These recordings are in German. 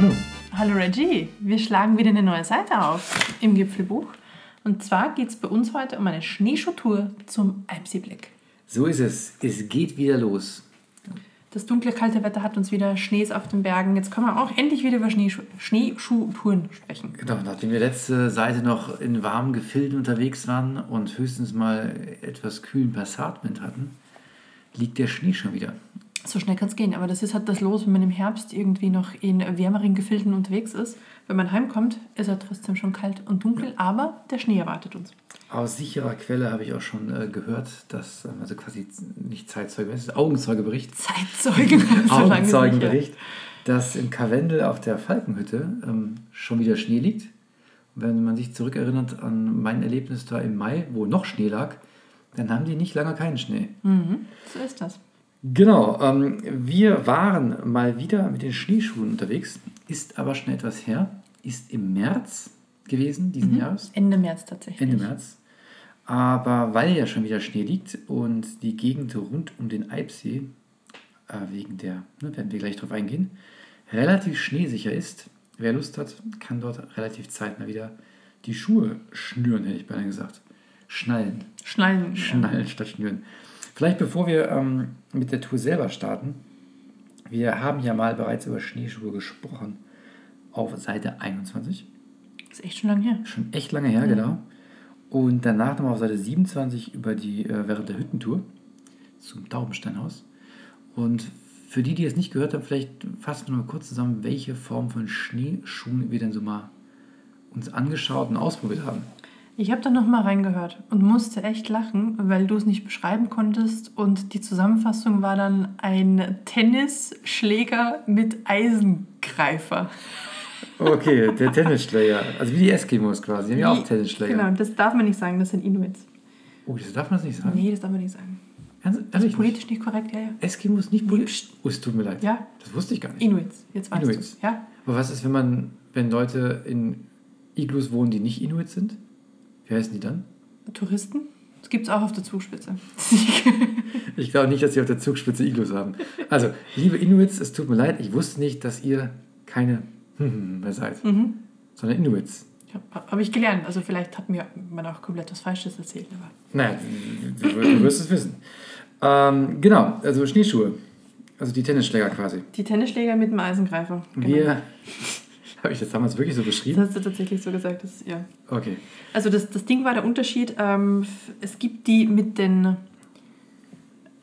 Manu. Hallo Reggie, wir schlagen wieder eine neue Seite auf im Gipfelbuch. Und zwar geht es bei uns heute um eine Schneeschuhtour zum Alpseeblick. So ist es. Es geht wieder los. Das dunkle, kalte Wetter hat uns wieder Schnees auf den Bergen. Jetzt können wir auch endlich wieder über Schneeschu Schneeschuhtouren sprechen. Genau, nachdem wir letzte Seite noch in warmen Gefilden unterwegs waren und höchstens mal etwas kühlen Passatwind hatten, liegt der Schnee schon wieder. So schnell kann es gehen, aber das ist halt das Los, wenn man im Herbst irgendwie noch in wärmeren Gefilden unterwegs ist. Wenn man heimkommt, ist er trotzdem schon kalt und dunkel, aber der Schnee erwartet uns. Aus sicherer Quelle habe ich auch schon äh, gehört, dass, ähm, also quasi nicht Zeitzeuge, es ist Augenzeugebericht. Zeitzeugen. so Augenzeugenbericht, dass in Karwendel auf der Falkenhütte ähm, schon wieder Schnee liegt. Wenn man sich zurückerinnert an mein Erlebnis da im Mai, wo noch Schnee lag, dann haben die nicht lange keinen Schnee. Mhm, so ist das. Genau, ähm, wir waren mal wieder mit den Schneeschuhen unterwegs, ist aber schon etwas her, ist im März gewesen diesen Jahres. Ende März tatsächlich. Ende März. Aber weil ja schon wieder Schnee liegt und die Gegend rund um den Eibsee, äh, wegen der, ne, werden wir gleich drauf eingehen, relativ schneesicher ist, wer Lust hat, kann dort relativ zeitnah wieder die Schuhe schnüren, hätte ich beinahe gesagt. Schnallen. Schnallen. Schnallen statt schnüren. Vielleicht bevor wir ähm, mit der Tour selber starten, wir haben ja mal bereits über Schneeschuhe gesprochen auf Seite 21. Ist echt schon lange her. Schon echt lange her, genau. Und danach nochmal auf Seite 27 über die äh, während der Hüttentour zum Taubensteinhaus. Und für die, die es nicht gehört haben, vielleicht fassen wir mal kurz zusammen, welche Form von Schneeschuhen wir denn so mal uns angeschaut und ausprobiert haben. Ich habe da nochmal reingehört und musste echt lachen, weil du es nicht beschreiben konntest. Und die Zusammenfassung war dann ein Tennisschläger mit Eisengreifer. Okay, der Tennisschläger. Also wie die Eskimos quasi. Die haben ja auch Tennisschläger. Genau, das darf man nicht sagen, das sind Inuits. Oh, das darf man nicht sagen. Nee, das darf man nicht sagen. Ernst- Das ist politisch nicht korrekt, ja, ja. nicht? Eskimos nicht politisch. Oh, es tut mir leid. Ja. Das wusste ich gar nicht. Inuits, jetzt weißt Inuits. du. Ja, Aber was ist, wenn man, wenn Leute in Iglus wohnen, die nicht Inuit sind? Wie heißen die dann? Touristen. Das gibt es auch auf der Zugspitze. Ich glaube nicht, dass sie auf der Zugspitze Iglus haben. Also, liebe Inuits, es tut mir leid, ich wusste nicht, dass ihr keine mehr seid, mhm. sondern Inuits. Ja, Habe ich gelernt. Also vielleicht hat mir man auch komplett was Falsches erzählt. Aber Naja, du, du wirst es wissen. Ähm, genau, also Schneeschuhe. Also die Tennisschläger quasi. die Tennisschläger mit dem Eisengreifer. Genau. Wir. Habe ich das damals wirklich so Das beschrieben? hast du tatsächlich so gesagt. Das, ja. Okay. Also das, das Ding war der Unterschied. Ähm, es gibt die mit den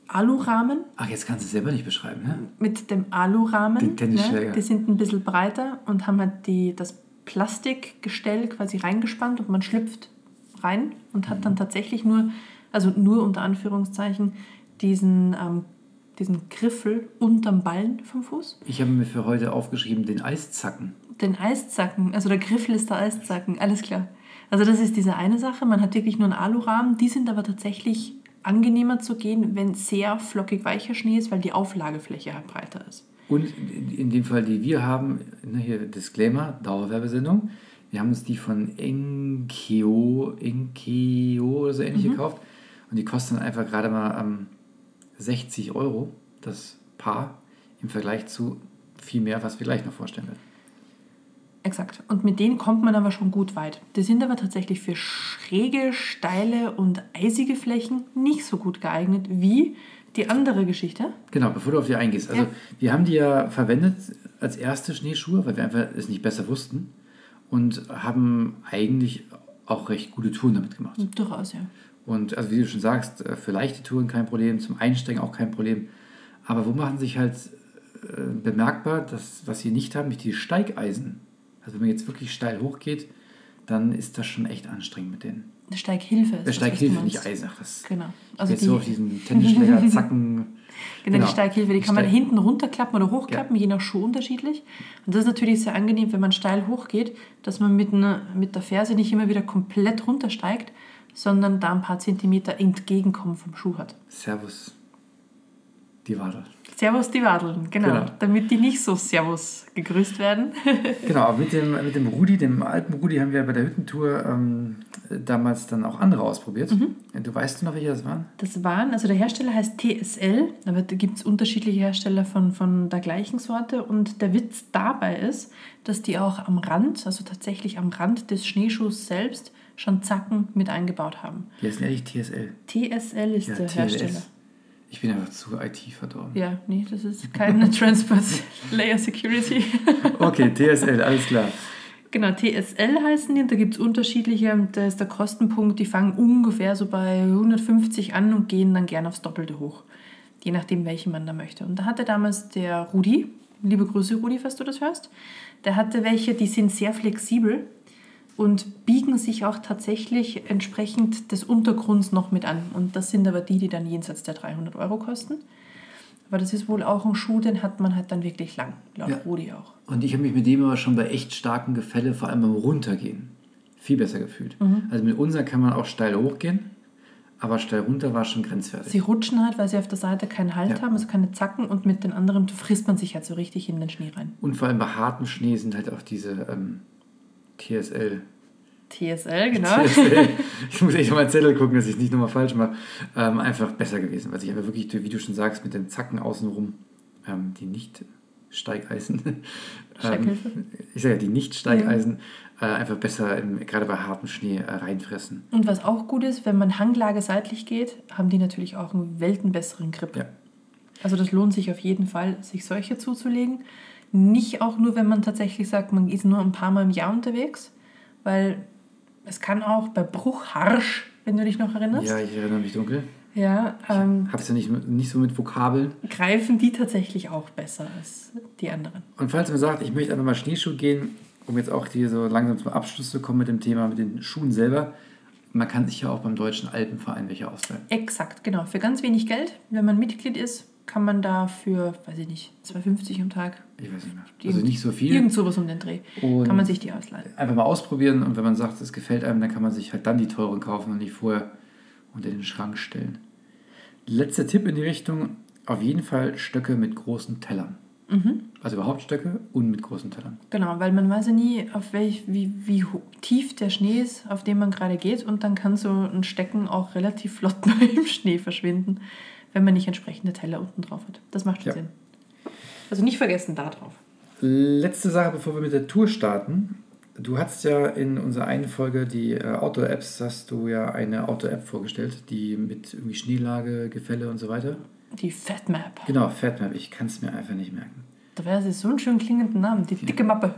Alurahmen. Ach, jetzt kannst du es selber nicht beschreiben, ne? Mit dem Alurahmen. Den Tennisschläger. Ne? Die sind ein bisschen breiter und haben halt die, das Plastikgestell quasi reingespannt und man schlüpft rein und hat Mhm. dann tatsächlich nur, also nur unter Anführungszeichen, diesen, ähm, diesen Griffel unterm Ballen vom Fuß. Ich habe mir für heute aufgeschrieben, den Eiszacken. Den Eiszacken, also der Griffel ist der Eiszacken, alles klar. Also das ist diese eine Sache, man hat wirklich nur einen Alurahmen, die sind aber tatsächlich angenehmer zu gehen, wenn sehr flockig weicher Schnee ist, weil die Auflagefläche halt breiter ist. Und in dem Fall, die wir haben, ne, hier Disclaimer, Dauerwerbesendung. Wir haben uns die von Enkeo, Enkeo oder so ähnlich gekauft. Und die kosten einfach gerade mal ähm, 60 Euro, das Paar, im Vergleich zu viel mehr, was wir gleich noch vorstellen werden. Exakt. Und mit denen kommt man aber schon gut weit. Die sind aber tatsächlich für schräge, steile und eisige Flächen nicht so gut geeignet wie die andere Geschichte. Genau, bevor du auf die eingehst. Also Ja. wir haben die ja verwendet als erste Schneeschuhe, weil wir einfach es nicht besser wussten. Und haben eigentlich auch recht gute Touren damit gemacht. Durchaus, ja. Und also wie du schon sagst, äh, für leichte Touren kein Problem, zum Einsteigen auch kein Problem. Aber wo machen sich halt äh, bemerkbar, dass was sie nicht haben, nämlich die Steigeisen. Also wenn man jetzt wirklich steil hochgeht, dann ist das schon echt anstrengend mit denen. Eine Steighilfe ist Der Steighilfe, nicht Eisen. Ach, das Genau. also jetzt die, so auf diesen Tennisschläger, Zacken. Genau, Genau. die Steighilfe, die Die kann man hinten runterklappen oder hochklappen, je nach Schuh unterschiedlich. Und das ist natürlich sehr angenehm, wenn man steil hochgeht, dass man mit, einer, mit der Ferse nicht immer wieder komplett runtersteigt, sondern da ein paar Zentimeter Entgegenkommen vom Schuh hat. Servus. Die Wadel. Servus die Wadeln, genau, Genau. Damit die nicht so Servus gegrüßt werden. Genau, mit dem, mit dem Rudi, dem alten Rudi, haben wir bei der Hüttentour ähm, damals dann auch andere ausprobiert. Du weißt noch, welche das waren? Das waren, also der Hersteller heißt TSL, aber da gibt es unterschiedliche Hersteller von, von der gleichen Sorte und der Witz dabei ist, dass die auch am Rand, also tatsächlich am Rand des Schneeschuhs selbst, schon Zacken mit eingebaut haben. Die heißen ehrlich TSL. TSL ist der TLS. Hersteller. Ich bin einfach zu IT verdorben. Ja, nee, das ist keine Transport Layer Security. Okay, TSL, alles klar. Genau, TSL heißen die und da gibt es unterschiedliche. Da ist der Kostenpunkt, die fangen ungefähr so bei 150 an und gehen dann gern aufs Doppelte hoch. Je nachdem, welchen man da möchte. Und da hatte damals der Rudi, liebe Grüße Rudi, falls du das hörst, der hatte welche, die sind sehr flexibel und biegen sich auch tatsächlich entsprechend des Untergrunds noch mit an. Und das sind aber die, die dann jenseits der 300 Euro kosten. Aber das ist wohl auch ein Schuh, den hat man halt dann wirklich lang, laut Ja. Rudi auch. Und ich habe mich mit dem aber schon bei echt starkem Gefälle, vor allem beim Runtergehen, viel besser gefühlt. Also mit unser kann man auch steil hochgehen, aber steil runter war schon grenzwertig. Sie rutschen halt, weil sie auf der Seite keinen Halt Ja. haben, also keine Zacken und mit den anderen frisst man sich halt so richtig in den Schnee rein. Und vor allem bei hartem Schnee sind halt auch diese ähm, TSL. TSL, genau. TSL. Ich muss echt auf meinen Zettel gucken, dass ich es nicht nochmal falsch mache. Ähm, einfach besser gewesen, weil sich aber wirklich, wie du schon sagst, mit den Zacken außenrum, ähm, die nicht Steigeisen, ähm, ich sage ja, die nicht Steigeisen, äh, einfach besser im, gerade bei hartem Schnee äh, reinfressen. Und was auch gut ist, wenn man Hanglage seitlich geht, haben die natürlich auch einen weltenbesseren Grip. Ja. Also das lohnt sich auf jeden Fall, sich solche zuzulegen. Nicht auch nur, wenn man tatsächlich sagt, man ist nur ein paar Mal im Jahr unterwegs, weil es kann auch bei Bruchharsch, wenn du dich noch erinnerst, Ja, ich erinnere mich dunkel. ja, ähm, Hab's ja nicht, nicht so mit Vokabeln. greifen die tatsächlich auch besser als die anderen. Und falls man sagt, ich möchte einfach mal Schneeschuh gehen, um jetzt auch hier so langsam zum Abschluss zu kommen mit dem Thema, mit den Schuhen selber, man kann sich ja auch beim Deutschen Alpenverein welche ausleihen. Exakt, genau. Für ganz wenig Geld, wenn man Mitglied ist, kann man da für, weiß ich nicht, 2,50 am Tag, Ich weiß nicht mehr. Also nicht so viel. irgend sowas um den Dreh, Und- kann man sich die ausleihen. Einfach mal ausprobieren und wenn man sagt, es gefällt einem, dann kann man sich halt dann die teuren kaufen und nicht vorher unter den Schrank stellen. Letzter Tipp in die Richtung, auf jeden Fall Stöcke mit großen Tellern. Also überhaupt Stöcke und mit großen Tellern. Genau, weil man weiß ja nie, auf welch, wie, wie tief der Schnee ist, auf dem man gerade geht und dann kann so ein Stecken auch relativ flott mal im Schnee verschwinden, wenn man nicht entsprechende Teller unten drauf hat. Das macht schon Ja. Sinn. Also nicht vergessen da drauf. Letzte Sache, bevor wir mit der Tour starten. Du hast ja in unserer einen Folge die äh, Outdoor-Apps, hast du ja eine Outdoor-App vorgestellt, die mit irgendwie Schneelage, Gefälle und so weiter. Die Fatmap. Genau, Fatmap, ich kann es mir einfach nicht merken. Da wäre sie so einen schönen klingenden Namen, die dicke Mappe.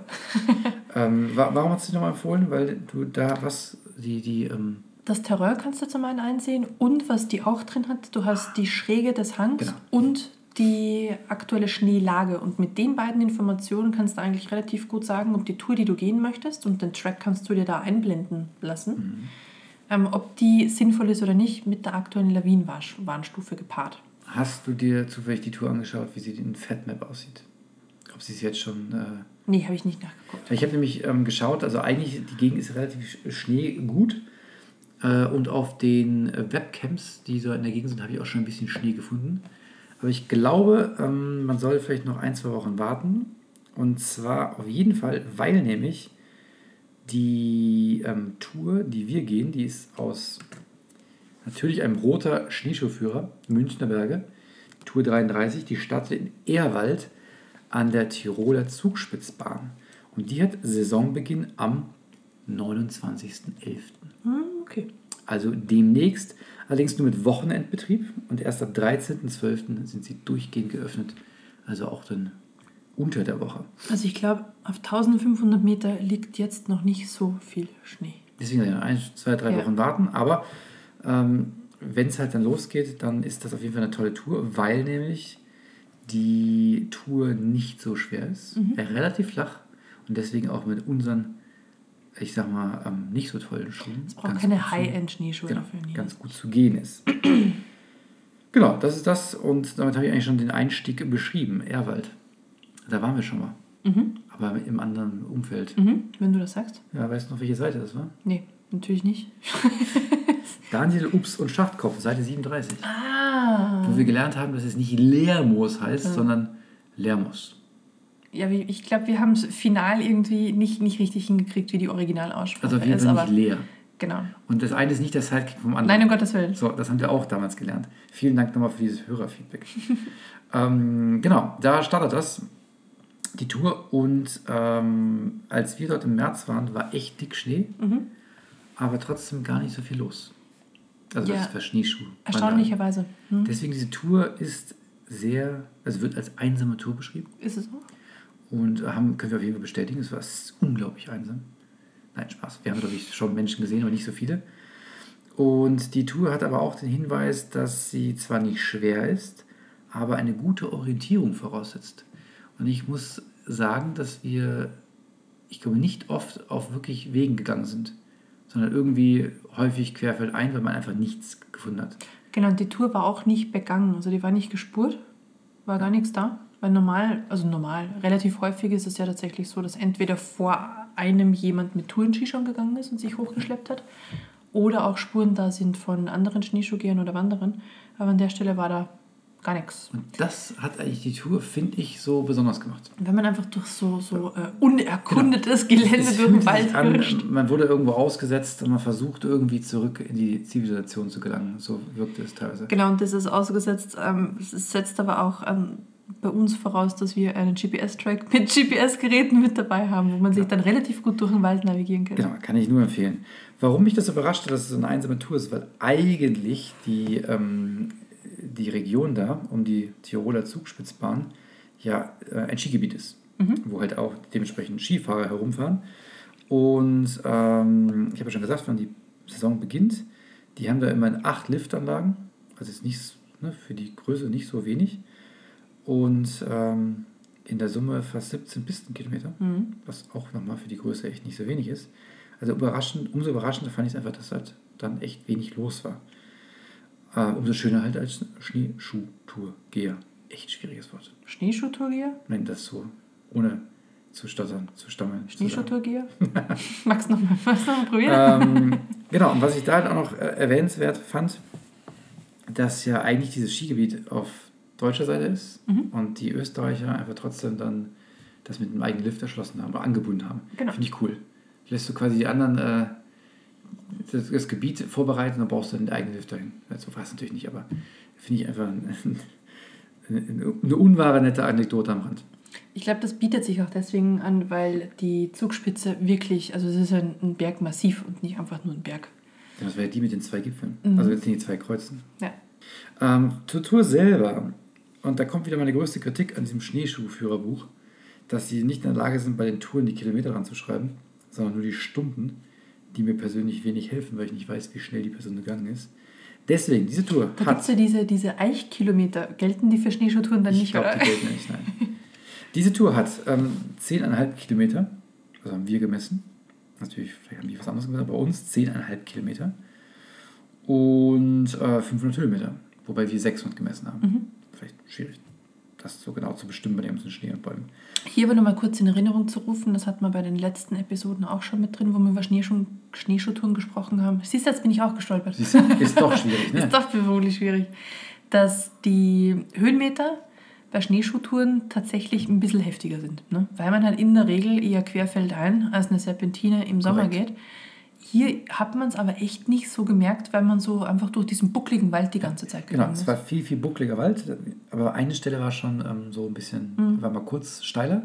Ähm, wa warum hast du dich nochmal empfohlen? Weil du da was, die, die, ähm, Das Terreur kannst du zum einen einsehen und was die auch drin hat, du hast die Schräge des Hangs Genau. und die aktuelle Schneelage. Und mit den beiden Informationen kannst du eigentlich relativ gut sagen, ob die Tour, die du gehen möchtest, und den Track kannst du dir da einblenden lassen, ähm, ob die sinnvoll ist oder nicht, mit der aktuellen Lawinenwarnstufe gepaart. hast du dir zufällig die Tour angeschaut, wie sie in Fatmap aussieht? Ob sie es jetzt schon... Äh, Nee, habe ich nicht nachgeguckt. Ich habe nämlich ähm, geschaut, also eigentlich die Gegend ist relativ sch- schneegut. Äh, und auf den äh, Webcams, die so in der Gegend sind, habe ich auch schon ein bisschen Schnee gefunden. Aber ich glaube, ähm, man soll vielleicht noch ein, zwei Wochen warten. Und zwar auf jeden Fall, weil nämlich die ähm, Tour, die wir gehen, die ist aus natürlich einem roter Schneeschuhführer, Münchner Berge, Tour 33, die startet in Ehrwald an der Tiroler Zugspitzbahn. Und die hat Saisonbeginn am 29.11. Hm, okay. Also demnächst, allerdings nur mit Wochenendbetrieb und erst ab 13.12. sind sie durchgehend geöffnet. Also auch dann unter der Woche. Also ich glaube, auf 1500 Meter liegt jetzt noch nicht so viel Schnee. Deswegen ja, ein, zwei, drei Ja. Wochen warten. Aber ähm, wenn es halt dann losgeht, dann ist das auf jeden Fall eine tolle Tour, weil nämlich die Tour nicht so schwer ist, Mhm. relativ flach und deswegen auch mit unseren, ich sag mal, ähm, nicht so tollen Schuhen. Es braucht keine High-End-Schneeschuhe genau, dafür. nee. ganz gut zu gehen ist. genau, das ist das und damit habe ich eigentlich schon den Einstieg beschrieben, Erwald. Da waren wir schon mal, Mhm. aber im anderen Umfeld. Mhm, wenn du das sagst. Ja, weißt du noch, welche Seite das war? Nee, natürlich nicht. Daniel Ups und Schachtkopf, Seite 37. Ah, wo wir gelernt haben, dass es nicht Leermoos heißt, Ja. sondern Lermoos. Ja, ich glaube, wir haben es final irgendwie nicht, nicht richtig hingekriegt, wie die Originalaussprache Also auf jeden ist. Fall Aber nicht leer. genau. Und das eine ist nicht der Sidekick vom anderen. Nein, um Gottes Willen. So, das haben wir auch damals gelernt. Vielen Dank nochmal für dieses Hörerfeedback. ähm, genau, da startet das, die Tour. Und ähm, als wir dort im März waren, war echt dick Schnee, Mhm. aber trotzdem gar nicht so viel los. Also Ja. das war Schneeschuh. Erstaunlicherweise. Hm. Deswegen diese Tour ist sehr, also wird als einsame Tour beschrieben. Ist es so? Und haben, können wir auf jeden Fall bestätigen, es war unglaublich einsam. Nein, Spaß. Wir haben natürlich schon Menschen gesehen, aber nicht so viele. Und die Tour hat aber auch den Hinweis, dass sie zwar nicht schwer ist, aber eine gute Orientierung voraussetzt. Und ich muss sagen, dass wir, ich glaube, nicht oft auf wirklich Wegen gegangen sind, sondern irgendwie häufig querfeldein, weil man einfach nichts gefunden hat. Genau, und die Tour war auch nicht begangen. Also die war nicht gespurt, war gar nichts da. Weil normal, also normal, relativ häufig ist es ja tatsächlich so, dass entweder vor einem jemand mit Tourenski schon gegangen ist und sich hochgeschleppt hat, oder auch Spuren da sind von anderen Schneeschuhgehern oder Wanderern. Aber an der Stelle war da gar nichts. Und das hat eigentlich die Tour, finde ich, so besonders gemacht. Wenn man einfach durch so, so äh, unerkundetes Gelände Genau. Es durch den Wald an, hürscht. man wurde irgendwo ausgesetzt und man versucht irgendwie zurück in die Zivilisation zu gelangen. So wirkte es teilweise. Genau, und das ist ausgesetzt. Ähm, es setzt aber auch ähm, bei uns voraus, dass wir einen GPS-Track mit GPS-Geräten mit dabei haben, wo man sich dann relativ gut durch den Wald navigieren kann. Genau, kann ich nur empfehlen. Warum mich das überrascht hat, dass es so eine einsame Tour ist, weil eigentlich die, ähm, die Region da um die Tiroler Zugspitzbahn ja äh, ein Skigebiet ist, wo halt auch dementsprechend Skifahrer herumfahren. Und ähm, ich habe ja schon gesagt, wann die Saison beginnt, die haben da immerhin acht Liftanlagen, also ist nicht, ne, für die Größe nicht so wenig. Und ähm, in der Summe fast 17 Pistenkilometer, Mhm. was auch nochmal für die Größe echt nicht so wenig ist. Also überraschend, umso überraschender fand ich es einfach, dass halt dann echt wenig los war. Äh, umso schöner halt als Schneeschuhtour-Geher. Echt schwieriges Wort. Schneeschuhtourgeher? Nein, das so, ohne zu stottern, zu stammeln. Schneeschuhtourgeher? Magst du noch mal, magst du noch probieren? ähm, genau, und was ich da halt auch noch äh, erwähnenswert fand, dass ja eigentlich dieses Skigebiet auf deutscher Seite ist Mhm. und die Österreicher einfach trotzdem dann das mit einem eigenen Lift erschlossen haben oder angebunden haben. Genau. Finde ich cool. Lässt du quasi die anderen äh, das, das Gebiet vorbereiten, dann brauchst du den eigenen Lift dahin. So war es natürlich nicht, aber finde ich einfach ein, eine, eine unwahre, nette Anekdote am Rand. Ich glaube, das bietet sich auch deswegen an, weil die Zugspitze wirklich, also es ist ein, ein Bergmassiv und nicht einfach nur ein Berg. Das ja die mit den zwei Gipfeln. Mhm. Also jetzt sind die zwei Kreuzen. Ja. Ähm, zur Tour selber. Und da kommt wieder meine größte Kritik an diesem Schneeschuhführerbuch, dass sie nicht in der Lage sind, bei den Touren die Kilometer ranzuschreiben, sondern nur die Stunden, die mir persönlich wenig helfen, weil ich nicht weiß, wie schnell die Person gegangen ist. Deswegen, diese Tour Da gibt hat es ja diese, diese Eichkilometer. Gelten die für Schneeschuhtouren dann Ich nicht, glaube, oder? die gelten nicht, nein. Diese Tour hat ähm, 10,5 Kilometer, also haben wir gemessen. Natürlich, vielleicht haben die was anderes gemessen, aber bei uns 10,5 Kilometer. Und äh, 500 Höhenmeter, wobei wir 600 gemessen haben. Mhm. Schwierig, das so genau zu bestimmen bei dem ganzen Schnee und Bäumen. Hier aber nochmal kurz in Erinnerung zu rufen, das hatten wir bei den letzten Episoden auch schon mit drin, wo wir über Schneeschuh, Schneeschuhtouren gesprochen haben. Siehst du, jetzt bin ich auch gestolpert. Siehst ist doch schwierig, ne? Ist doch wirklich schwierig. Dass die Höhenmeter bei Schneeschuhtouren tatsächlich ein bisschen heftiger sind. Ne? Weil man halt in der Regel eher querfeldein als eine Serpentine im Sommer Korrekt. geht. Hier hat man es aber echt nicht so gemerkt, weil man so einfach durch diesen buckligen Wald die ganze Zeit Genau, gegangen es ist. war viel, viel buckliger Wald, aber eine Stelle war schon ähm, so ein bisschen, Mhm. war mal kurz steiler.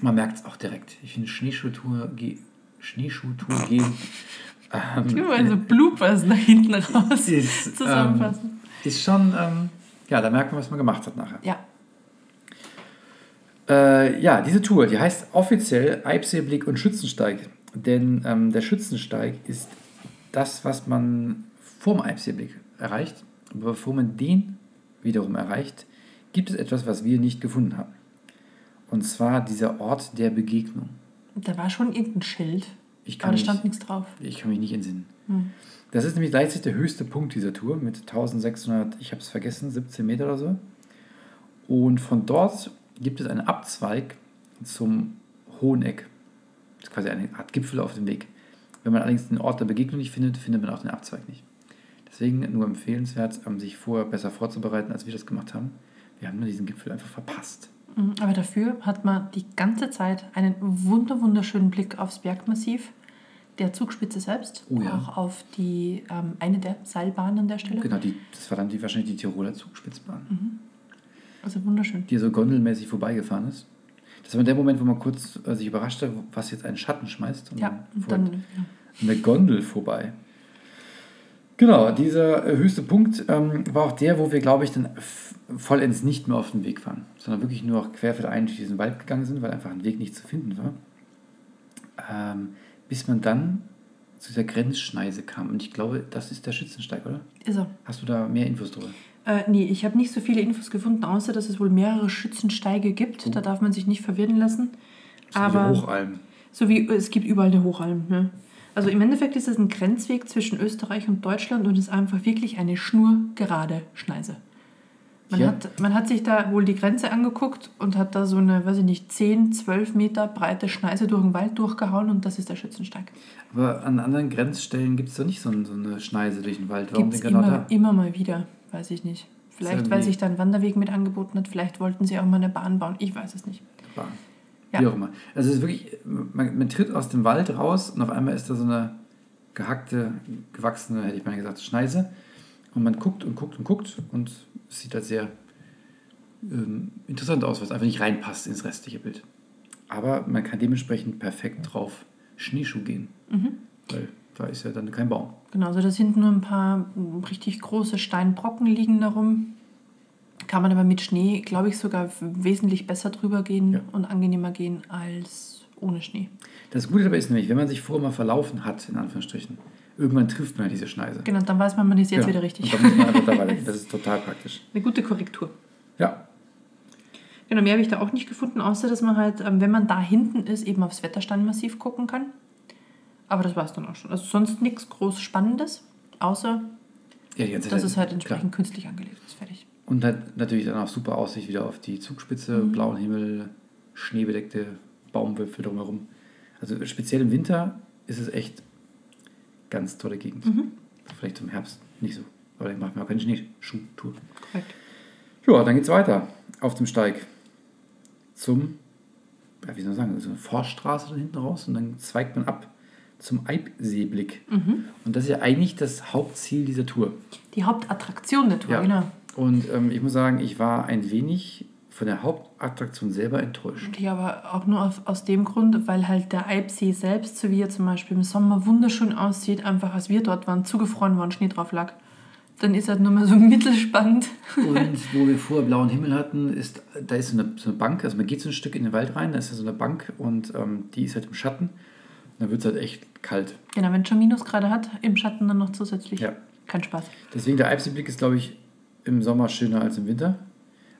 Man merkt es auch direkt. Ich finde Schneeschuhtour, ge Schneeschuhtour gehen. Ähm, Immer also Bloopers nach hinten raus ist, zusammenfassen. Ähm, ist schon, ähm, ja, da merkt man, was man gemacht hat nachher. ja, Äh, ja, diese Tour, die heißt offiziell Eibseeblick und Schützensteig. Denn ähm, der Schützensteig ist das, was man vorm Eibseeblick erreicht. Aber bevor man den wiederum erreicht, gibt es etwas, was wir nicht gefunden haben. Und zwar dieser Ort der Begegnung. da war schon irgendein Schild, Ich kann, aber da stand nichts drauf. ich kann mich nicht entsinnen. Hm. Das ist nämlich gleichzeitig der höchste Punkt dieser Tour mit 1600, ich habe es vergessen, 17 Meter oder so. Und von dort gibt es einen Abzweig zum Hoheneck. Das ist quasi eine Art Gipfel auf dem Weg. Wenn man allerdings den Ort der Begegnung nicht findet, findet man auch den Abzweig nicht. Deswegen nur empfehlenswert, ähm, sich vorher besser vorzubereiten, als wir das gemacht haben. Wir haben nur diesen Gipfel einfach verpasst. Mhm, Aber dafür hat man die ganze Zeit einen wunder wunderschönen Blick aufs Bergmassiv, der Zugspitze selbst, Oh ja. auch auf die ähm, eine der Seilbahnen an der Stelle. Genau, die, das war dann die, wahrscheinlich die Tiroler Zugspitzbahn, Also wunderschön. die so gondelmäßig vorbeigefahren ist. Das war der Moment, wo man kurz äh, sich überrascht hat, was jetzt einen Schatten schmeißt. Und Ja, dann dann ja. eine Gondel vorbei. Genau, dieser äh, höchste Punkt ähm, war auch der, wo wir, glaube ich, dann vollends nicht mehr auf den Weg waren, sondern wirklich nur noch querfeldein durch diesen Wald gegangen sind, weil einfach ein Weg nicht zu finden war. Ähm, bis man dann zu dieser Grenzschneise kam. Und ich glaube, das ist der Schützensteig, oder? ist er. Hast du da mehr Infos drüber? Äh, nee, ich habe nicht so viele Infos gefunden, außer dass es wohl mehrere Schützensteige gibt. Da darf man sich nicht verwirren lassen. So Aber diese Hochalm. so wie es gibt überall eine Hochalm. Ne? Also im Endeffekt ist es ein Grenzweg zwischen Österreich und Deutschland und ist einfach wirklich eine schnurgerade Schneise. Man, Ja. hat, man hat sich da wohl die Grenze angeguckt und hat da so eine, weiß ich nicht, 10, 12 Meter breite Schneise durch den Wald durchgehauen und das ist der Schützensteig. Aber an anderen Grenzstellen gibt es doch nicht so, so eine Schneise durch den Wald. Warum Gibt es denn genau immer, da? immer mal wieder, weiß ich nicht. Vielleicht, weil sich da ein Wanderweg mit angeboten hat, vielleicht wollten sie auch mal eine Bahn bauen, ich weiß es nicht. Bahn. Ja. Wie auch immer. Also es ist wirklich, man, man tritt aus dem Wald raus und auf einmal ist da so eine gehackte, gewachsene, hätte ich mal gesagt, Schneise. Und man guckt und guckt und guckt und es sieht halt sehr ähm, interessant aus, was einfach nicht reinpasst ins restliche Bild. Aber man kann dementsprechend perfekt drauf Schneeschuh gehen. Mhm. Weil da ist ja dann kein Baum. Genau, also da sind nur ein paar richtig große Steinbrocken liegen darum. Kann man aber mit Schnee, glaube ich, sogar wesentlich besser drüber gehen Ja. und angenehmer gehen als ohne Schnee. Das Gute dabei ist nämlich, wenn man sich vorher mal verlaufen hat, in Anführungsstrichen, irgendwann trifft man ja diese Schneise. Genau, dann weiß man, man ist jetzt Genau. wieder richtig. Und dann muss man einfach da weitergehen. Das ist total praktisch. Eine gute Korrektur. Ja, Genau, mehr habe ich da auch nicht gefunden, außer dass man halt, ähm, wenn man da hinten ist, eben aufs Wettersteinmassiv gucken kann. Aber das war es dann auch schon. Also sonst nichts groß Spannendes, außer ja die ganze dass Zeit. es halt Klar. entsprechend künstlich angelegt ist. Fertig. Und halt natürlich dann auch super Aussicht wieder auf die Zugspitze, Mhm. blauen Himmel, schneebedeckte Baumwipfel drumherum. Also speziell im Winter ist es echt ganz tolle Gegend. Mhm. Vielleicht im Herbst nicht so. Aber dann macht man auch keine Schneeschuhtour. Korrekt. Ja, dann geht's weiter auf dem Steig zum, ja, wie soll man sagen, so eine Forststraße da hinten raus und dann zweigt man ab zum Eibseeblick. Mhm. Und das ist ja eigentlich das Hauptziel dieser Tour. Die Hauptattraktion der Tour, Ja. genau. Und ähm, ich muss sagen, ich war ein wenig von der Hauptattraktion selber enttäuscht. Ja, aber auch nur auf, aus dem Grund, weil halt der Eibsee selbst, so wie er zum Beispiel im Sommer wunderschön aussieht, einfach als wir dort waren, zugefroren war und Schnee drauf lag. Dann ist halt nur mal so mittelspannend. Und wo wir vorher blauen Himmel hatten, ist, da ist so eine, so eine Bank, also man geht so ein Stück in den Wald rein, da ist so eine Bank und ähm, die ist halt im Schatten. Dann wird es halt echt kalt. Genau, wenn es schon Minusgrade hat, im Schatten dann noch zusätzlich. Ja. Kein Spaß. Deswegen der Eibseeblick ist, glaube ich, im Sommer schöner als im Winter.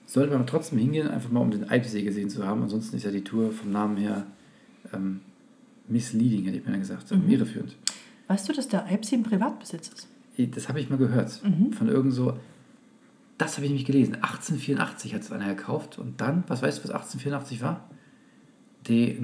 Sollte man trotzdem hingehen, einfach mal um den Eibsee gesehen zu haben. Ansonsten ist ja die Tour vom Namen her ähm, misleading, hätte ich mir gesagt, Mhm. irreführend. Weißt du, dass der Eibsee im Privatbesitz ist? Das habe ich mal gehört. Mhm. Von irgend so. Das habe ich nämlich gelesen. 1884 hat es einer gekauft. Und dann, was weißt du, was 1884 war? Die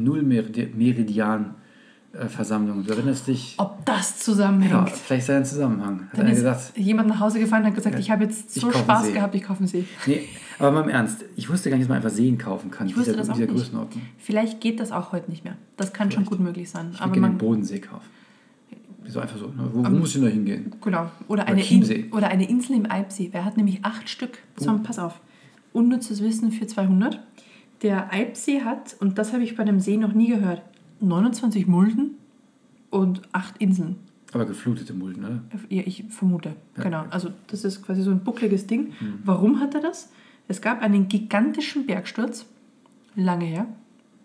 Null-Meridian-Versammlung. Du erinnerst dich? Ob das zusammenhängt? Ja, vielleicht sei ein Zusammenhang. Hat Dann einer ist gesagt. jemand nach Hause gefallen und hat gesagt, Ja. ich habe jetzt so Spaß See. gehabt, ich kaufe einen See. Nee, aber mal im Ernst. Ich wusste gar nicht, dass man einfach Seen kaufen kann. Ich wusste dieser, das auch dieser nicht. Größenordnung. Vielleicht geht das auch heute nicht mehr. Das kann schon Vielleicht. gut möglich sein. Ich Aber gerne man, den Bodensee kaufen. Wieso einfach so? Ne? Wo, wo Aber- muss ich denn da hingehen? Genau. Oder Oder eine. In, oder eine Insel im Eibsee. Wer hat nämlich acht Stück? So, Oh. pass auf. Unnützes Wissen für 200. Der Eibsee hat, und das habe ich bei einem See noch nie gehört, 29 Mulden und acht Inseln. Aber geflutete Mulden, oder? Ja, ich vermute. Ja. Genau. Also das ist quasi so ein buckliges Ding. Mhm. Warum hat er das? Es gab einen gigantischen Bergsturz, lange her,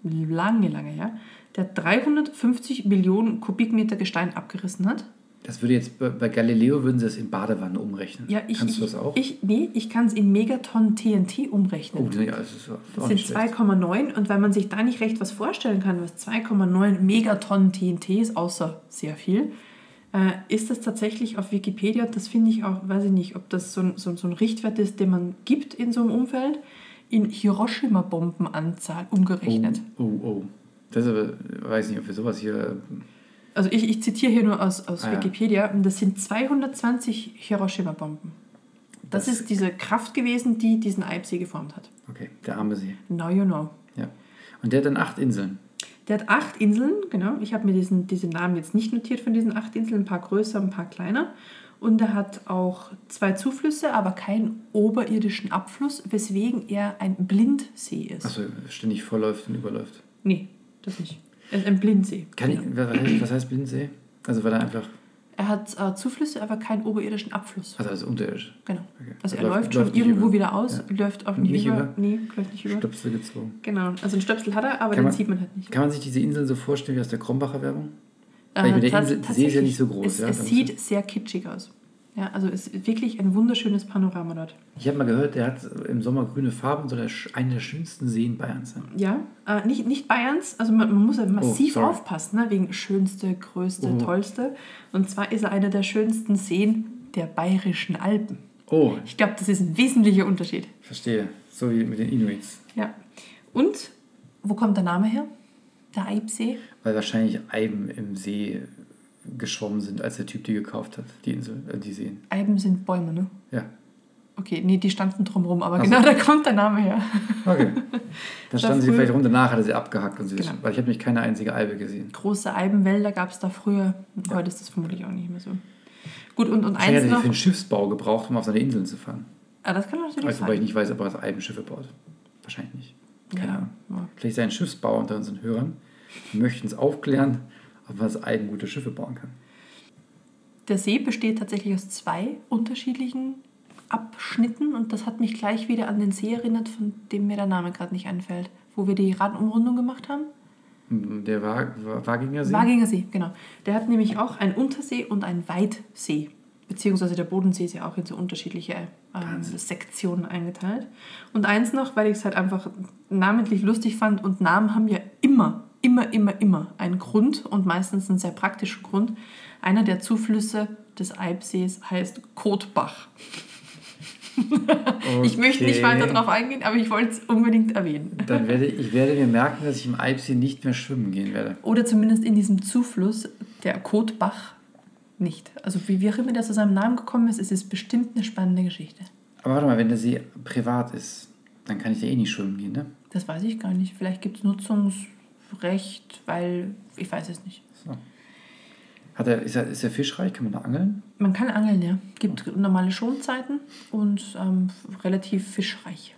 lange, lange her, der 350 Millionen Kubikmeter Gestein abgerissen hat. Das würde jetzt bei, Galileo würden sie das in Badewanne umrechnen. Ja, ich, Kannst du ich, das auch? Ich, nee, ich kann es in Megatonnen TNT umrechnen. oh, ja, das ist das sind schlecht. 2,9 und weil man sich da nicht recht was vorstellen kann, was 2,9 Megatonnen TNT ist, außer sehr viel, äh, ist das tatsächlich auf Wikipedia, das finde ich auch, weiß ich nicht, ob das so ein, so, so ein Richtwert ist, den man gibt in so einem Umfeld, in Hiroshima-Bombenanzahl umgerechnet. Oh, oh, oh. Das ist aber, weiß nicht, ob wir sowas hier. Also Also ich, ich zitiere hier nur aus, aus Ah, ja. Wikipedia. Und das sind 220 Hiroshima-Bomben. Das, Das- ist diese Kraft gewesen, die diesen Eibsee geformt hat. Okay, der arme See. Now you know. Ja. Und der hat dann acht Inseln. Der hat acht Inseln, genau. Ich habe mir diesen, diese Namen jetzt nicht notiert von diesen acht Inseln, ein paar größer, ein paar kleiner. Und er hat auch zwei Zuflüsse, aber keinen oberirdischen Abfluss, weswegen er ein Blindsee ist. Achso, ständig vorläuft und überläuft. Nee, das nicht. Er ist ein Blindsee. Kann Genau. ich, was, heißt, Blindsee? Also weil er einfach, Er hat äh, Zuflüsse, aber keinen oberirdischen Abfluss. also als unterirdisch. Genau. Okay. Also er Läuft- läuft, schon läuft nicht irgendwo über. wieder aus, Ja. läuft auch nicht, Nicht über. über? Nee, läuft nicht über. Stöpsel gezogen. Genau. Also ein Stöpsel hat er, aber Kann den man- sieht man halt nicht. Kann man sich diese Inseln so vorstellen wie aus der Krombacher Werbung? Äh, Weil mit der tats- Insel- der See ist ja nicht so groß, Es, ja, es da sieht sehr kitschig aus. Ja, also es ist wirklich ein wunderschönes Panorama dort. Ich habe mal gehört, der hat im Sommer grüne Farben, soll einer der schönsten Seen Bayerns sein. Ja, äh, nicht, nicht Bayerns, also man, man muss ja massiv sorry. aufpassen, ne? wegen schönste, größte, Oh. tollste. Und zwar ist er einer der schönsten Seen der bayerischen Alpen. Oh, Ich glaube, das ist ein wesentlicher Unterschied. verstehe. So wie mit den Inuits. Ja. Und, wo kommt der Name her? Der Eibsee? Weil wahrscheinlich Eiben im See geschwommen sind, als der Typ die gekauft hat, die Insel, äh, die Seen. Eiben sind Bäume, ne? Ja. Okay, nee, die standen drumherum, aber Ach so. genau da kommt der Name her. Okay. Dann standen sie vielleicht rum, danach hat er sie abgehackt und sie Genau. weil ich habe nämlich keine einzige Eibe gesehen. Große Eibenwälder gab es da früher. Heute ist das vermutlich auch nicht mehr so. Gut, und, und Wahrscheinlich eins er noch. für den Schiffsbau gebraucht, um auf seine Inseln zu fahren. Ah, das kann natürlich Also, wobei ich sein. nicht weiß, ob er als Eibenschiffe baut. Wahrscheinlich nicht. Keine Ja, Ahnung. ja. Vielleicht sei ein Schiffsbauer unter unseren Hörern. Wir möchten es aufklären, man als Eiben gute Schiffe bauen kann. Der See besteht tatsächlich aus zwei unterschiedlichen Abschnitten und das hat mich gleich wieder an den See erinnert, von dem mir der Name gerade nicht einfällt, wo wir die Radumrundung gemacht haben. Der Wa- Wa- Waginger See? Waginger See, genau. Der hat nämlich auch einen Untersee und einen Weitsee. Beziehungsweise der Bodensee ist ja auch in so unterschiedliche ähm. Sektionen eingeteilt. Und eins noch, weil ich es halt einfach namentlich lustig fand und Namen haben ja immer, immer, immer, immer einen Grund und meistens einen sehr praktischen Grund. Einer der Zuflüsse des Eibsees heißt Kotbach. Ich möchte nicht Okay. weiter darauf eingehen, aber ich wollte es unbedingt erwähnen. Dann werde ich werde mir merken, dass ich im Eibsee nicht mehr schwimmen gehen werde. Oder zumindest in diesem Zufluss, der Kotbach, nicht. Also wie, wie auch immer der zu seinem Namen gekommen ist, es ist bestimmt eine spannende Geschichte. Aber warte mal, wenn der See privat ist, dann kann ich da eh nicht schwimmen gehen, ne? Das weiß ich gar nicht. Vielleicht gibt es Nutzungsrecht, weil ich weiß es nicht. So. Hat er, ist, er, ist er fischreich? Kann man da angeln? Man kann angeln, ja. Gibt normale Schonzeiten und ähm, relativ fischreich.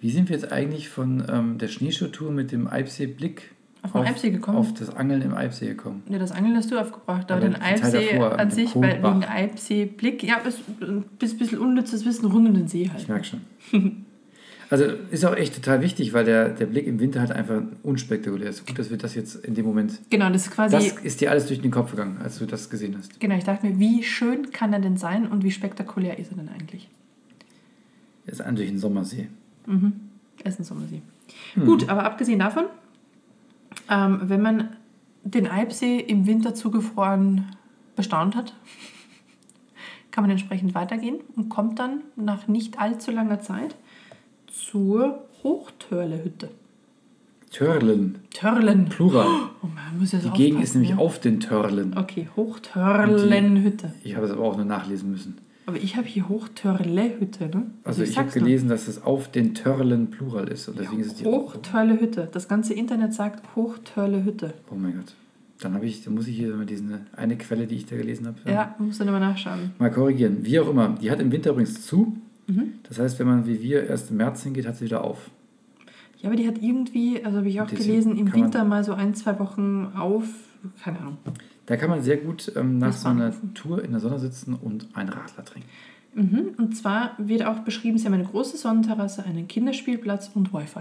Wie sind wir jetzt eigentlich von ähm, der Schneeschuhtour mit dem Eibsee-Blick Auf gekommen? auf das Angeln im Eibsee gekommen? Ja, das Angeln hast du aufgebracht, aber Aber den Eibsee davor, an sich, weil wegen Eibsee-Blick, ja, ist ein bisschen unnützes Wissen rund um den See halt. Ich merke schon. Also ist auch echt total wichtig, weil der, der Blick im Winter halt einfach unspektakulär ist. Gut, dass wir das jetzt in dem Moment. Genau, das ist quasi. Das ist dir alles durch den Kopf gegangen, als du das gesehen hast. Genau, ich dachte mir, wie schön kann er denn sein und wie spektakulär ist er denn eigentlich? Das ist natürlich ein Sommersee. Mhm. Er ist ein Sommersee. Hm. Gut, aber abgesehen davon, ähm, wenn man den Eibsee im Winter zugefroren bestaunt hat, kann man entsprechend weitergehen und kommt dann nach nicht allzu langer Zeit zur Hochtörlehütte. Törlen, Törlen. Plural. Oh man, muss jetzt Die Gegend ist nämlich ja. auf den Törlen. Okay, Hochtörlenhütte. Ich habe es aber auch nur nachlesen müssen. Aber ich habe hier Hochtörlehütte, ne? Also ich, habe sag's nur. gelesen, dass es auf den Törlen Plural ist. Und deswegen ist es die Hochtörlehütte. Das ganze Internet sagt Hochtörlehütte. Oh mein Gott. Dann habe ich, dann muss ich hier mal diese eine Quelle, die ich da gelesen habe, Ja, muss dann immer nachschauen. mal korrigieren. Wie auch immer. Die hat im Winter übrigens zu. Mhm. Das heißt, wenn man wie wir erst im März hingeht, hat sie wieder auf. Ja, aber die hat irgendwie, also habe ich auch gelesen, im Winter mal so ein, zwei Wochen auf. Keine Ahnung. Da kann man sehr gut ähm, nach so einer. Tour in der Sonne sitzen und einen Radler trinken. Mhm. Und zwar wird auch beschrieben, sie haben eine große Sonnenterrasse, einen Kinderspielplatz und Wi-Fi.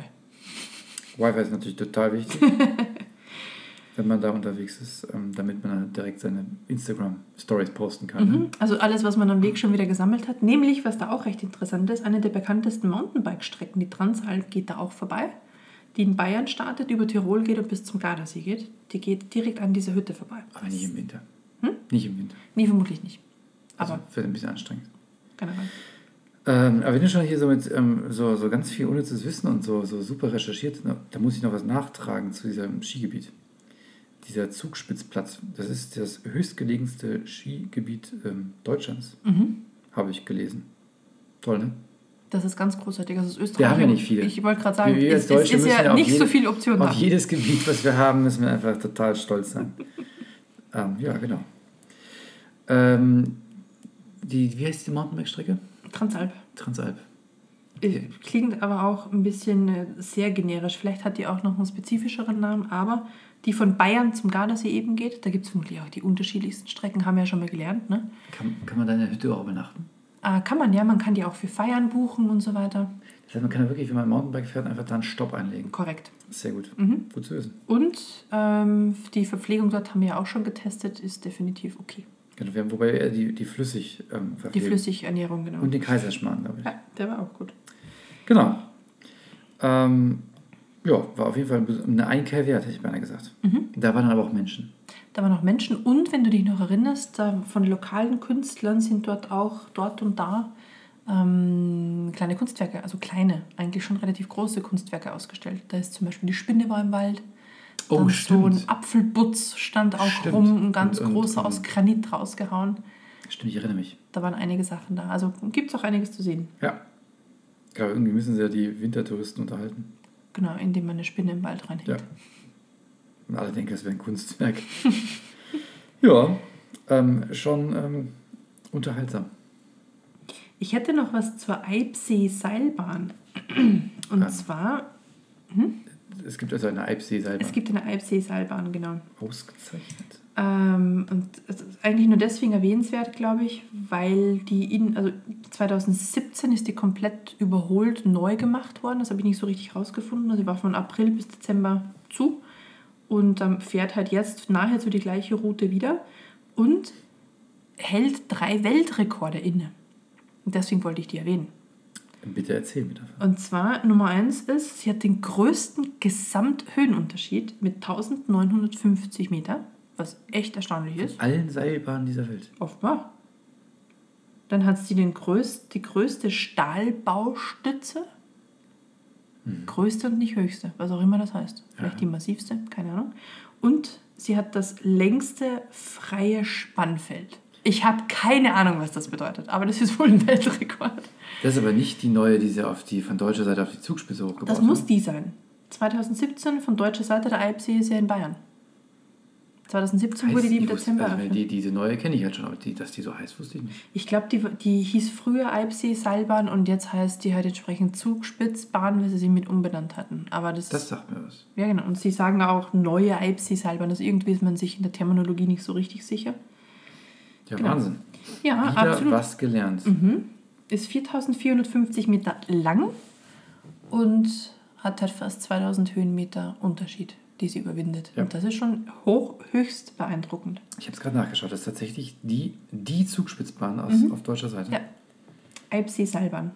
Wi-Fi ist natürlich total wichtig, wenn man da unterwegs ist, ähm, damit man dann direkt seine Instagram-Stories posten kann. ne? Mhm. Also alles, was man am Weg schon wieder gesammelt hat. Nämlich, was da auch recht interessant ist, eine der bekanntesten Mountainbike-Strecken, die Transalp, geht da auch vorbei. Die in Bayern startet, über Tirol geht und bis zum Gardasee geht. Die geht direkt an dieser Hütte vorbei. Aber nicht im Winter. Hm? Nicht im Winter. Nee, vermutlich nicht. Also Aber wird ein bisschen anstrengend. generell. Ähm, aber wenn du schon hier so mit ähm, so, so ganz viel unnützes Wissen und so, so super recherchiert, da muss ich noch was nachtragen zu diesem Skigebiet. Dieser Zugspitzplatz, das ist das höchstgelegenste Skigebiet ähm, Deutschlands, Mhm. habe ich gelesen. Toll, ne? Das ist ganz großartig. Das Österreich. Wir haben ja nicht viele. Ich wollte gerade sagen, Wir es, es ist ja nicht so jede- viele Optionen Auf haben. jedes Gebiet, was wir haben, müssen wir einfach total stolz sein. ähm, ja, genau. Ähm, die, wie heißt die Mountainbike-Strecke? Transalp. Transalp. Äh, Klingt aber auch ein bisschen äh, sehr generisch. Vielleicht hat die auch noch einen spezifischeren Namen, aber die von Bayern zum Gardasee eben geht, da gibt es vermutlich auch die unterschiedlichsten Strecken, haben wir ja schon mal gelernt. Ne? Kann, kann man da in der Hütte auch übernachten? Äh, kann man ja, man kann die auch für Feiern buchen und so weiter. Das heißt, man kann ja wirklich, wenn man Mountainbike fährt, einfach da einen Stopp einlegen. Korrekt. Sehr gut. Mhm. Gut zu wissen. Und ähm, die Verpflegung dort haben wir ja auch schon getestet, ist definitiv okay. Genau, wir haben, wobei eher die, die flüssig ähm, Die. Flüssigernährung, genau. Und den Kaiserschmarrn, glaube ich. ja, der war auch gut. Genau. Ähm, ja, war auf jeden Fall eine Einkehr wert, hätte ich beinahe gesagt. Mhm. Da waren aber auch Menschen. Da waren auch Menschen und wenn du dich noch erinnerst, von lokalen Künstlern sind dort auch dort und da ähm, kleine Kunstwerke, also kleine, eigentlich schon relativ große Kunstwerke ausgestellt. Da ist zum Beispiel die Spinne war im Wald. Oh, Dann so stimmt. ein Apfelbutz stand auch Stimmt. rum, ein ganz Und- großer und- aus Granit rausgehauen. Stimmt, ich erinnere mich. Da waren einige Sachen da. Also gibt es auch einiges zu sehen. Ja. Ich glaube, irgendwie müssen sie ja die Wintertouristen unterhalten. Genau, indem man eine Spinne im Wald reinhängt. Ja. Und alle denken, es wäre ein Kunstwerk. ja, ähm, schon ähm, unterhaltsam. Ich hätte noch was zur Eibsee-Seilbahn. Und Ah. zwar, Es gibt also eine Eibsee-Seilbahn. es gibt eine Eibsee-Seilbahn, genau. Ausgezeichnet. Ähm, und es ist eigentlich nur deswegen erwähnenswert, glaube ich, weil die in, also 2017 ist die komplett überholt neu gemacht worden. Das habe ich nicht so richtig rausgefunden. Also sie war von April bis Dezember zu und ähm, fährt halt jetzt nahezu die gleiche Route wieder und hält drei Weltrekorde inne. Und deswegen wollte ich die erwähnen. Bitte erzähl mir davon. Und zwar Nummer eins ist, sie hat den größten Gesamthöhenunterschied mit 1950 Meter, was echt erstaunlich ist. Allen Seilbahnen dieser Welt. Offenbar. Dann hat sie den größt, die größte Stahlbaustütze. Größte und nicht höchste, was auch immer das heißt. Vielleicht Ja. die massivste, keine Ahnung. Und sie hat das längste freie Spannfeld. Ich habe keine Ahnung, was das bedeutet, aber das ist wohl ein Weltrekord. Das ist aber nicht die neue, die sie auf die, von deutscher Seite auf die Zugspitze hochgebaut Das haben. muss die sein. 2017 von deutscher Seite der Eibsee ist ja in Bayern. 2017 wurde Heißt- die im ich wusste- Dezember also, die, Diese neue kenne ich halt schon, aber die, dass die so heiß, wusste ich nicht. Ich glaube, die, die hieß früher Eibsee-Seilbahn und jetzt heißt die halt entsprechend Zugspitzbahn, weil sie sie mit umbenannt hatten. Aber das, Das sagt mir was. ja genau. Und sie sagen auch neue Eibsee-Seilbahn. Also irgendwie ist man sich in der Terminologie nicht so richtig sicher. Ja, Genau. Wahnsinn. Ja, Wieder absolut. was gelernt. Mhm. Ist 4450 Meter lang und hat halt fast 2000 Höhenmeter Unterschied, die sie überwindet. Ja. Und das ist schon hoch, höchst beeindruckend. Ich habe es gerade nachgeschaut. Das ist tatsächlich die, die Zugspitzbahn aus, auf deutscher Seite. Mhm. Ja. Eibsee-Seilbahn.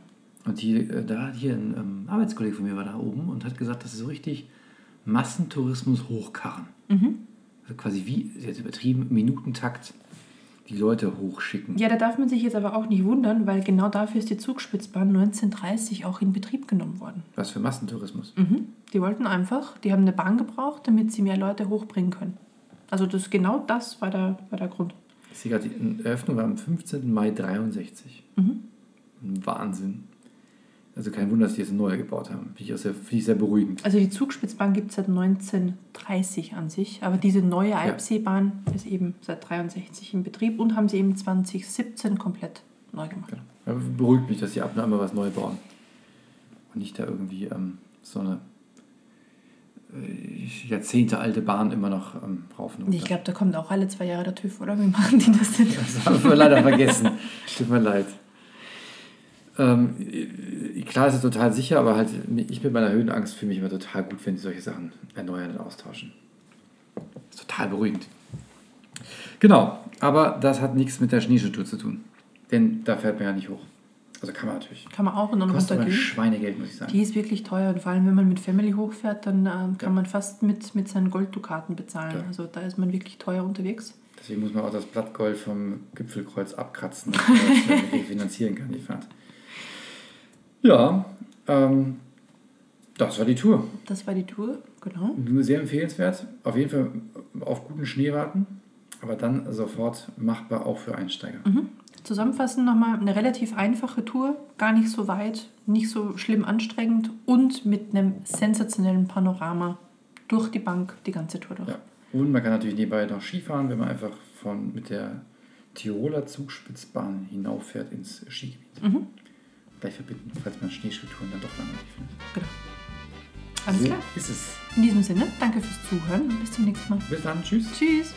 Und die, äh, da hier ein ähm, Arbeitskollege von mir war da oben und hat gesagt, das ist so richtig Massentourismus hochkarren. Mhm. Also quasi wie, jetzt übertrieben, Minutentakt die Leute hochschicken. Ja, da darf man sich jetzt aber auch nicht wundern, weil genau dafür ist die Zugspitzbahn 1930 auch in Betrieb genommen worden. Was für Massentourismus. Mhm. Die wollten einfach, die haben eine Bahn gebraucht, damit sie mehr Leute hochbringen können. Also das, genau das war der, war der Grund. Ich sehe gerade, die Eröffnung war am 15. Mai 63. Mhm. Wahnsinn. Also kein Wunder, dass die jetzt eine neue gebaut haben. Finde ich, sehr, finde ich sehr beruhigend. Also die Zugspitzbahn gibt es seit 1930 an sich, aber diese neue Eibseebahn ist eben seit 63 in Betrieb und haben sie eben 2017 komplett neu gemacht. Ja. Aber beruhigt mich, dass die ab und an mal was neu bauen. Und nicht da irgendwie ähm, so eine äh, jahrzehntealte Bahn immer noch ähm, rauf und runter. Ich glaube, da kommt auch alle zwei Jahre der TÜV, oder? Wie machen die das denn? Das haben wir leider vergessen. Tut mir leid. Ähm, äh, klar ist es total sicher, aber halt ich mit meiner Höhenangst fühle mich immer total gut, wenn sie solche Sachen erneuern und austauschen. Ist total beruhigend. Genau, aber das hat nichts mit der Schneeschuhtour zu tun. Denn da fährt man ja nicht hoch. Also kann man natürlich. Kann man auch und dann Kostet runtergehen. Schweinegeld, muss ich sagen. Die ist wirklich teuer und vor allem, wenn man mit Family hochfährt, dann ähm, kann man fast mit, mit seinen Golddukaten bezahlen. Ja. Also da ist man wirklich teuer unterwegs. Deswegen muss man auch das Blattgold vom Gipfelkreuz abkratzen, damit man finanzieren kann, die Fahrt. Ja, ähm, Das war die Tour. Das war die Tour, genau. Nur sehr empfehlenswert. Auf jeden Fall auf guten Schnee warten, aber dann sofort machbar auch für Einsteiger. Mhm. Zusammenfassend nochmal eine relativ einfache Tour, gar nicht so weit, nicht so schlimm anstrengend und mit einem sensationellen Panorama durch die Bank die ganze Tour durch. Ja. Und man kann natürlich nebenbei noch Skifahren, wenn man einfach von, mit der Tiroler Zugspitzbahn hinauffährt ins Skigebiet. Mhm. Gleich verbinden, falls man Schneeschuhtouren dann doch langweilig findet. Genau. Alles so klar. ist es. In diesem Sinne, danke fürs Zuhören und bis zum nächsten Mal. Bis dann, tschüss. Tschüss.